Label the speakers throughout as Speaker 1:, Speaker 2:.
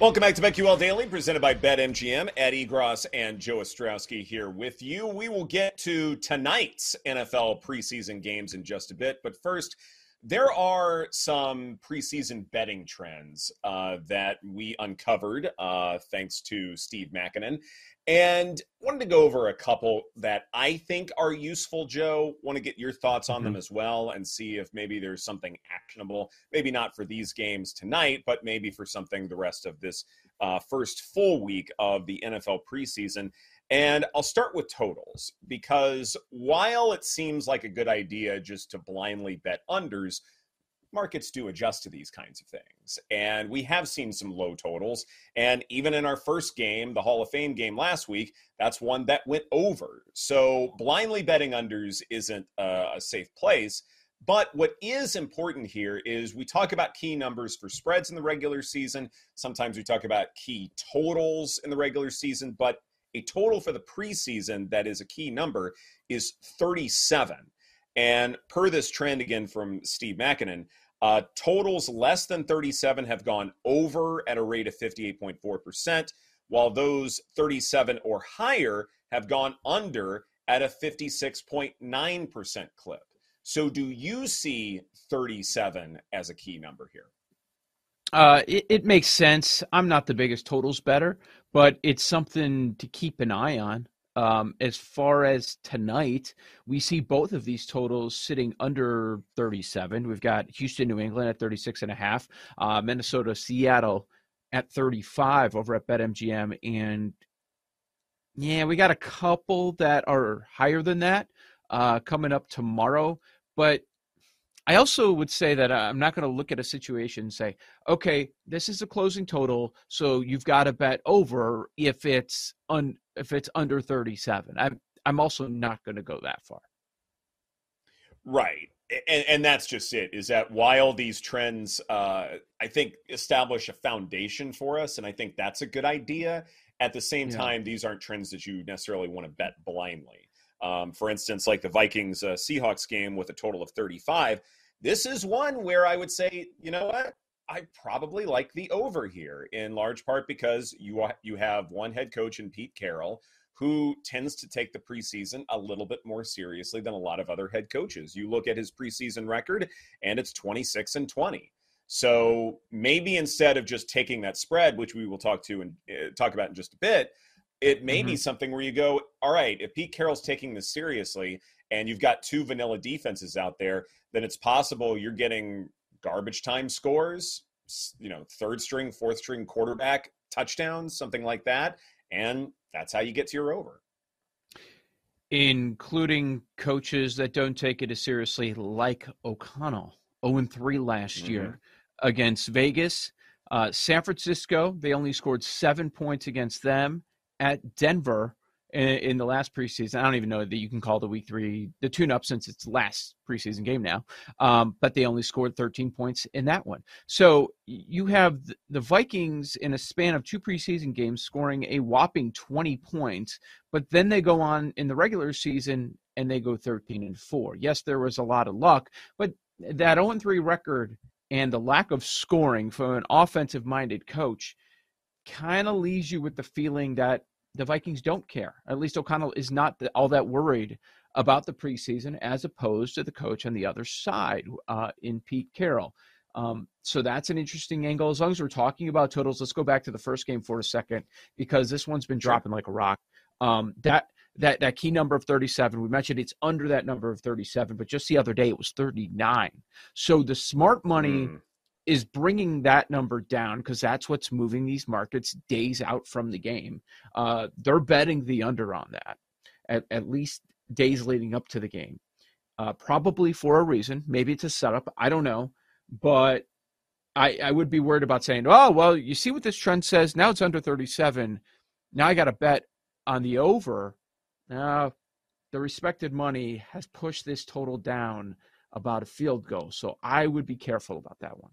Speaker 1: Welcome back to BetQL Daily, presented by BetMGM. Ed Egros and Joe Ostrowski here with you. We will get to tonight's NFL preseason games in just a bit, but first, there are some preseason betting trends uh, that we uncovered uh, thanks to Steve Makinen. And wanted to go over a couple that I think are useful, Joe. Want to get your thoughts on mm-hmm. them as well and see if maybe there's something actionable. Maybe not for these games tonight, but maybe for something the rest of this uh, first full week of the NFL preseason. And I'll start with totals because while it seems like a good idea just to blindly bet unders, markets do adjust to these kinds of things. And we have seen some low totals. And even in our first game, the Hall of Fame game last week, that's one that went over. So blindly betting unders isn't a, safe place. But what is important here is we talk about key numbers for spreads in the regular season. Sometimes we talk about key totals in the regular season, but a total for the preseason that is a key number is 37. And per this trend again from Steve Makinen, uh, totals less than 37 have gone over at a rate of 58.4%, while those 37 or higher have gone under at a 56.9% clip. So, do you see 37 as a key number here?
Speaker 2: Uh, it, it, makes sense. I'm not the biggest totals bettor, but it's something to keep an eye on. Um, as far as tonight, we see both of these totals sitting under 37. We've got Houston, New England at 36 and a half, uh, Minnesota, Seattle at 35 over at BetMGM, and yeah, we got a couple that are higher than that uh, coming up tomorrow. But I also would say that I'm not going to look at a situation and say, okay, this is a closing total, so you've got to bet over if it's un, if it's under 37. I'm I'm also not going to go that far.
Speaker 1: Right. And, and, that's just it is that while these trends uh, i think establish a foundation for us and i think that's a good idea at the same yeah. time these aren't trends that you necessarily want to bet blindly um, for instance like the vikings uh, seahawks game with a total of 35 this is one where I would say, you know what? I probably like the over here in large part because you you have one head coach in Pete Carroll who tends to take the preseason a little bit more seriously than a lot of other head coaches. You look at his preseason record and it's 26 and 20. So maybe instead of just taking that spread, which we will talk to and uh, talk about in just a bit, it may mm-hmm. be something where you go, all right, if Pete Carroll's taking this seriously and you've got two vanilla defenses out there, then it's possible you're getting garbage time scores, you know, third string, fourth string quarterback touchdowns, something like that. And that's how you get to your over.
Speaker 2: Including coaches that don't take it as seriously, like O'Connell, 0 3 last mm-hmm. year against Vegas. Uh, San Francisco, they only scored seven points against them. At Denver, in, in, the last preseason. I don't even know that you can call the week three the tune up since it's last preseason game now. Um, but they only scored 13 points in that one. So you have the Vikings in a span of two preseason games scoring a whopping 20 points, but then they go on in the regular season and they go 13 and 4. Yes, there was a lot of luck, but that 0 3 record and the lack of scoring from an offensive minded coach kind of leaves you with the feeling that the Vikings don't care. At least O'Connell is not all that worried about the preseason as opposed to the coach on the other side uh, in Pete Carroll. Um, so that's an interesting angle. As long as we're talking about totals, let's go back to the first game for a second because this one's been dropping like a rock. Um, that that that key number of 37. We mentioned it's under that number of 37, but just the other day it was 39. So the smart money mm. Is bringing that number down because that's what's moving these markets days out from the game. Uh, they're betting the under on that, at, at least days leading up to the game. Uh, probably for a reason. Maybe it's a setup. I don't know, but I, I would be worried about saying, oh, well, you see what this trend says. Now it's under 37. Now I got to bet on the over. Now the respected money has pushed this total down about a field goal. So I would be careful about that one.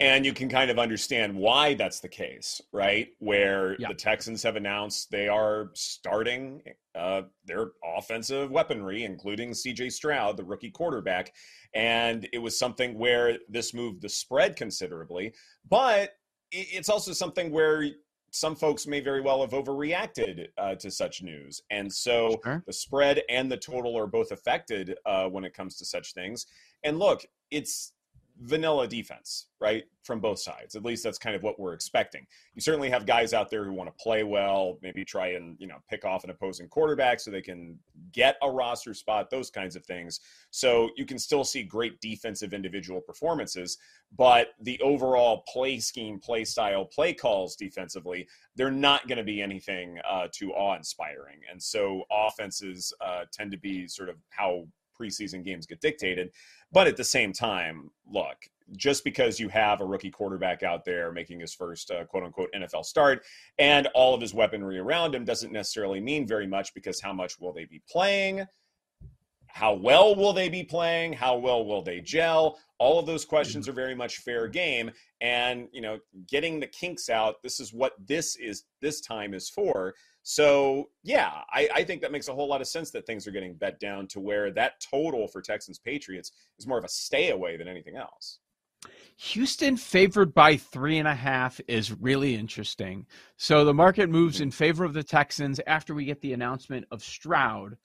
Speaker 1: And you can kind of understand why that's the case, right? Where yeah. the Texans have announced they are starting uh, their offensive weaponry, including CJ Stroud, the rookie quarterback. And it was something where this moved the spread considerably. But it's also something where some folks may very well have overreacted uh, to such news. And so sure. the spread and the total are both affected uh, when it comes to such things. And look, it's vanilla defense, right? From both sides. At least that's kind of what we're expecting. You certainly have guys out there who want to play well, maybe try and, you know, pick off an opposing quarterback so they can get a roster spot, those kinds of things. So you can still see great defensive individual performances, but the overall play scheme, play style, play calls defensively, they're not going to be anything uh, too awe inspiring. And so offenses uh, tend to be sort of how preseason games get dictated. But at the same time, look, just because you have a rookie quarterback out there making his first uh, quote unquote NFL start and all of his weaponry around him doesn't necessarily mean very much because how much will they be playing? How well will they be playing? How well will they gel? All of those questions are very much fair game. And, you know, getting the kinks out, this is what this is, this time is for. So, yeah, I, I, think that makes a whole lot of sense that things are getting bet down to where that total for Texans Patriots is more of a stay away than anything else.
Speaker 2: Houston favored by three and a half is really interesting. So the market moves mm-hmm. in favor of the Texans after we get the announcement of Stroud.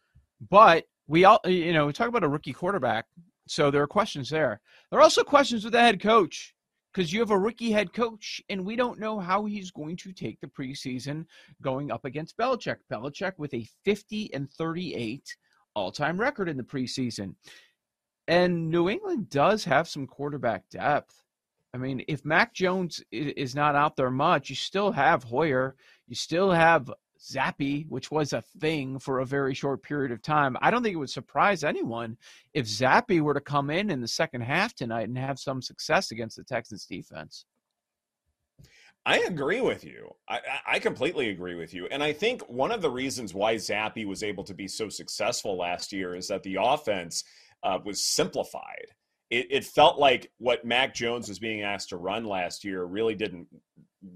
Speaker 2: But we all, you know, we talk about a rookie quarterback. So there are questions there. There are also questions with the head coach because you have a rookie head coach, and we don't know how he's going to take the preseason going up against Belichick. Belichick with a 50 and 38 all time record in the preseason. And New England does have some quarterback depth. I mean, if Mac Jones is not out there much, you still have Hoyer, you still have Zappe, which was a thing for a very short period of time. I don't think it would surprise anyone if Zappe were to come in in the second half tonight and have some success against the Texans defense.
Speaker 1: I agree with you. I, I, completely agree with you. And I think one of the reasons why Zappe was able to be so successful last year is that the offense uh, was simplified. It, it, felt like what Mac Jones was being asked to run last year really didn't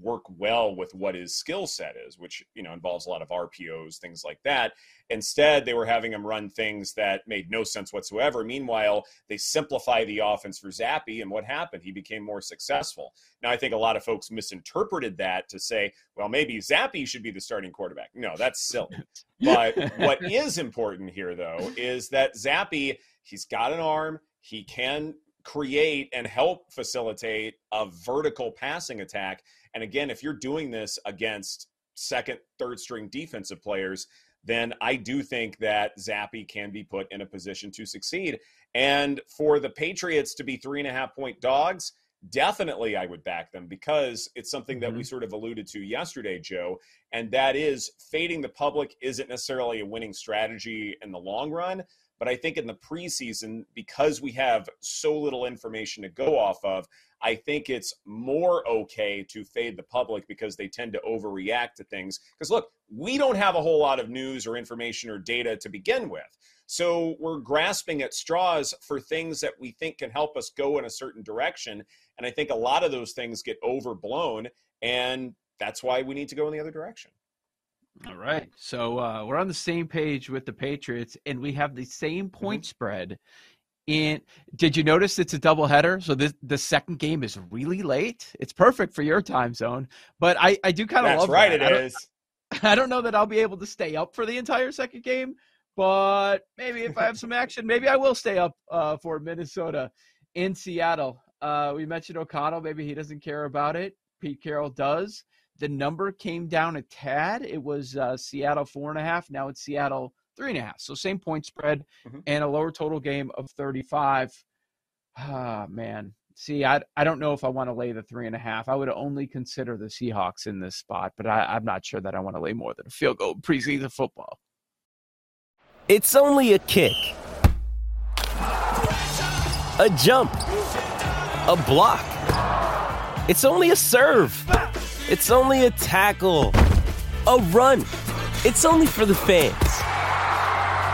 Speaker 1: work well with what his skill set is, which you know involves a lot of RPOs, things like that. Instead, they were having him run things that made no sense whatsoever. Meanwhile, they simplify the offense for Zappe, and what happened? He became more successful. Now, I think a lot of folks misinterpreted that to say, well, maybe Zappe should be the starting quarterback. No, that's silly. but what is important here, though, is that Zappe, he's got an arm. He can create and help facilitate a vertical passing attack. And again, if you're doing this against second, third string defensive players, then I do think that Zappe can be put in a position to succeed. And for the Patriots to be three and a half point dogs, definitely I would back them because it's something that mm-hmm. we sort of alluded to yesterday, Joe. And that is fading the public isn't necessarily a winning strategy in the long run, but I think in the preseason, because we have so little information to go off of, I think it's more okay to fade the public because they tend to overreact to things. Because look, we don't have a whole lot of news or information or data to begin with. So we're grasping at straws for things that we think can help us go in a certain direction. And I think a lot of those things get overblown. And that's why we need to go in the other direction.
Speaker 2: All right. So uh, we're on the same page with the Patriots, and we have the same mm-hmm. point mm-hmm. spread. And did you notice it's a doubleheader? So this the second game is really late. It's perfect for your time zone, but I I do kind of love.
Speaker 1: That's right.
Speaker 2: That.
Speaker 1: It
Speaker 2: I
Speaker 1: is.
Speaker 2: I don't know that I'll be able to stay up for the entire second game, but maybe if I have some action, maybe I will stay up uh, for Minnesota in Seattle. Uh, we mentioned O'Connell. Maybe he doesn't care about it. Pete Carroll does. the number came down a tad. It was uh, Seattle four and a half. Now it's Seattle three and a half. So same point spread mm-hmm. and a lower total game of 35. Ah, man. See, I, I don't know if I want to lay the three and a half. I would only consider the Seahawks in this spot, but I, I'm not sure that I want to lay more than a field goal preseason football.
Speaker 3: It's only a kick, a jump, a block. It's only a serve. It's only a tackle, a run. It's only for the fans.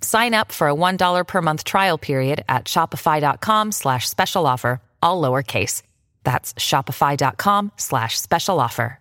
Speaker 4: Sign up for a $1 per month trial period at shopify.com slash special offer, all lowercase. That's shopify.com slash special offer.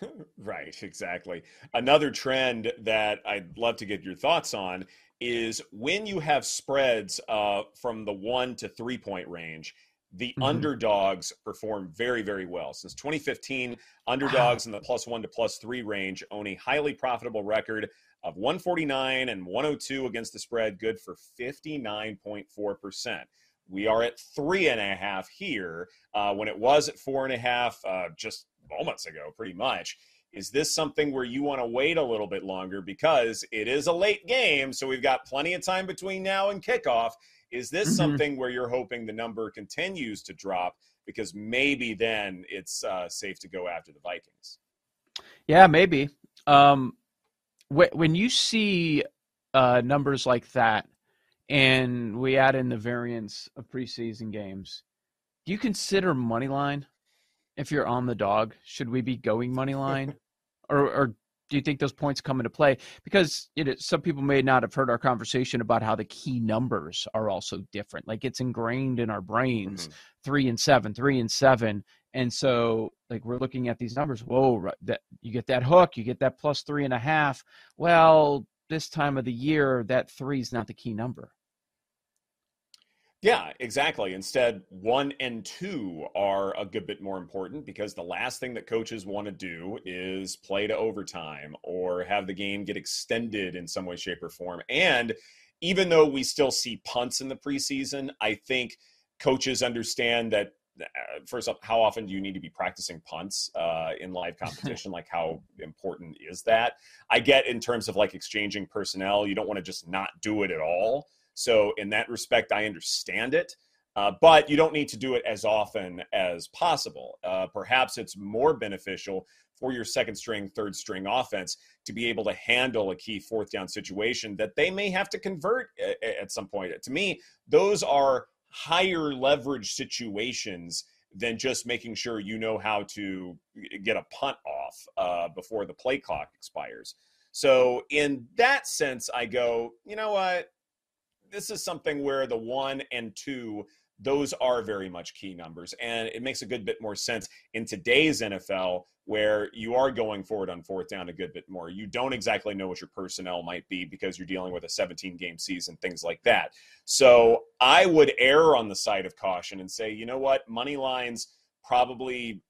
Speaker 1: right, exactly. Another trend that I'd love to get your thoughts on is when you have spreads uh, from the one to three point range, the mm-hmm. underdogs perform very, very well. Since 2015, underdogs wow. in the plus one to plus three range own a highly profitable record of 149 and 102 against the spread, good for 59.4%. We are at three and a half here uh, when it was at four and a half uh, just moments ago, pretty much. Is this something where you want to wait a little bit longer because it is a late game? So we've got plenty of time between now and kickoff. Is this mm-hmm. something where you're hoping the number continues to drop because maybe then it's uh, safe to go after the Vikings?
Speaker 2: Yeah, maybe. Um, when you see uh, numbers like that, and we add in the variance of preseason games, do you consider money line if you're on the dog? Should we be going money line, or, or do you think those points come into play? Because you know, some people may not have heard our conversation about how the key numbers are also different. Like it's ingrained in our brains, mm-hmm. three and seven, three and seven, and so, like, we're looking at these numbers. Whoa, that you get that hook, you get that plus three and a half. Well, this time of the year, that three is not the key number.
Speaker 1: Yeah, exactly. Instead, one and two are a good bit more important because the last thing that coaches want to do is play to overtime or have the game get extended in some way, shape, or form. And even though we still see punts in the preseason, I think coaches understand that uh, first off, how often do you need to be practicing punts uh, in live competition? like, how important is that? I get in terms of like exchanging personnel, you don't want to just not do it at all. So, in that respect, I understand it. Uh, but you don't need to do it as often as possible. Uh, perhaps it's more beneficial for your second string, third string offense to be able to handle a key fourth down situation that they may have to convert at, at some point. To me, those are higher leverage situations than just making sure you know how to get a punt off uh, before the play clock expires. So, in that sense, I go, you know what? This is something where the one and two, those are very much key numbers. And it makes a good bit more sense in today's NFL where you are going forward on fourth down a good bit more. You don't exactly know what your personnel might be because you're dealing with a 17 game season, things like that. So I would err on the side of caution and say, you know what, money lines probably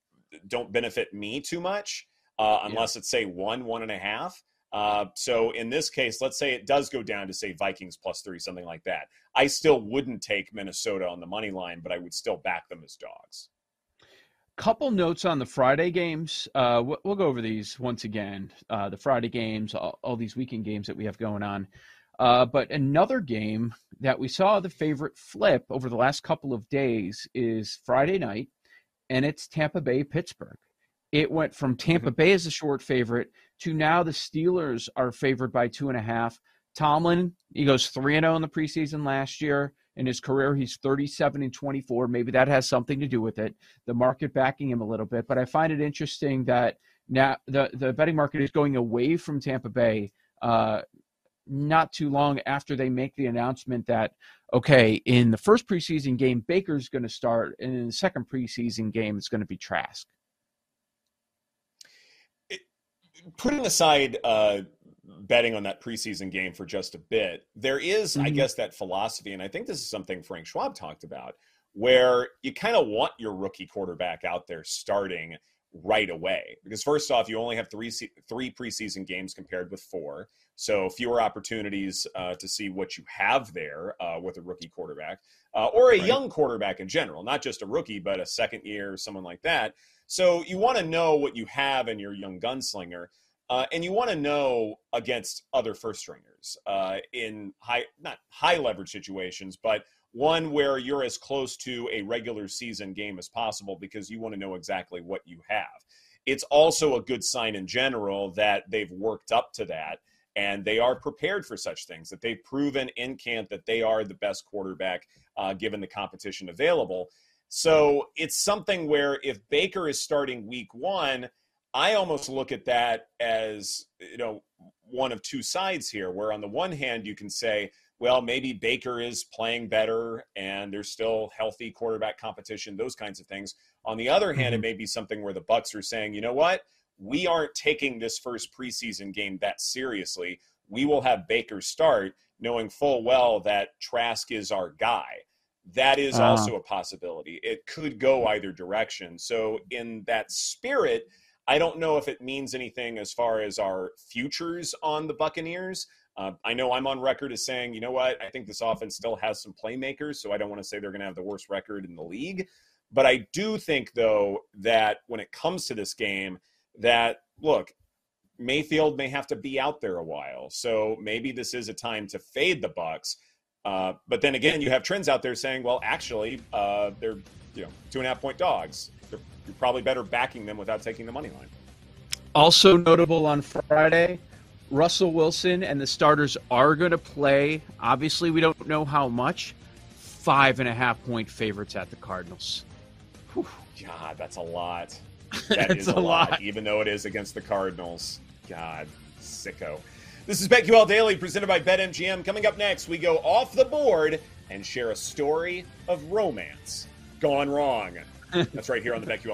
Speaker 1: don't benefit me too much uh, unless yeah. it's say one, one and a half. Uh, so in this case, let's say it does go down to say Vikings plus three, something like that. I still wouldn't take Minnesota on the money line, but I would still back them as dogs.
Speaker 2: Couple notes on the Friday games. Uh, we'll go over these once again. Uh, the Friday games, all, all, these weekend games that we have going on. Uh, but another game that we saw the favorite flip over the last couple of days is Friday night, and it's Tampa Bay Pittsburgh. It went from Tampa Bay as a short favorite to now the Steelers are favored by two and a half. Tomlin, he goes 3 0 in the preseason last year. In his career, he's 37 and 24. Maybe that has something to do with it. The market backing him a little bit. But I find it interesting that now the, the betting market is going away from Tampa Bay uh, not too long after they make the announcement that, okay, in the first preseason game, Baker's going to start, and in the second preseason game, it's going to be Trask.
Speaker 1: It, putting aside uh, betting on that preseason game for just a bit, there is, mm-hmm. I guess, that philosophy, and I think this is something Frank Schwab talked about, where you kind of want your rookie quarterback out there starting right away. Because first off you only have three three preseason games compared with four. So fewer opportunities uh, to see what you have there uh, with a rookie quarterback uh, or a right. young quarterback in general not just a rookie but a second year someone like that. So you want to know what you have in your young gunslinger uh, and you want to know against other first stringers uh, in high, not high leverage situations, but one where you're as close to a regular season game as possible because you want to know exactly what you have. It's also a good sign in general that they've worked up to that and they are prepared for such things, that they've proven in camp that they are the best quarterback uh, given the competition available. So it's something where if Baker is starting week one, I almost look at that as, you know, one of two sides here, where on the one hand, you can say, well, maybe Baker is playing better and there's still healthy quarterback competition, those kinds of things. On the other hand, mm-hmm. it may be something where the Bucs are saying, you know what? We aren't taking this first preseason game that seriously. We will have Baker start knowing full well that Trask is our guy. That is uh-huh. also a possibility. It could go either direction. So, in that spirit, I don't know if it means anything as far as our futures on the Buccaneers. Uh, I know I'm on record as saying, you know what, I think this offense still has some playmakers, so I don't want to say they're going to have the worst record in the league. But I do think, though, that when it comes to this game, that look, Mayfield may have to be out there a while, so maybe this is a time to fade the Bucs. Uh, but then again, you have trends out there saying, well, actually, uh, they're you know two and a half point dogs you're probably better backing them without taking the money line.
Speaker 2: Also notable on Friday, Russell Wilson and the starters are going to play. Obviously, we don't know how much. Five and a half point favorites at the Cardinals.
Speaker 1: Whew. God, that's a lot. That is a, a lot, lot, even though it is against the Cardinals. God, sicko. This is BetQL Daily presented by BetMGM. Coming up next, we go off the board and share a story of romance gone wrong. That's right here on the BetQL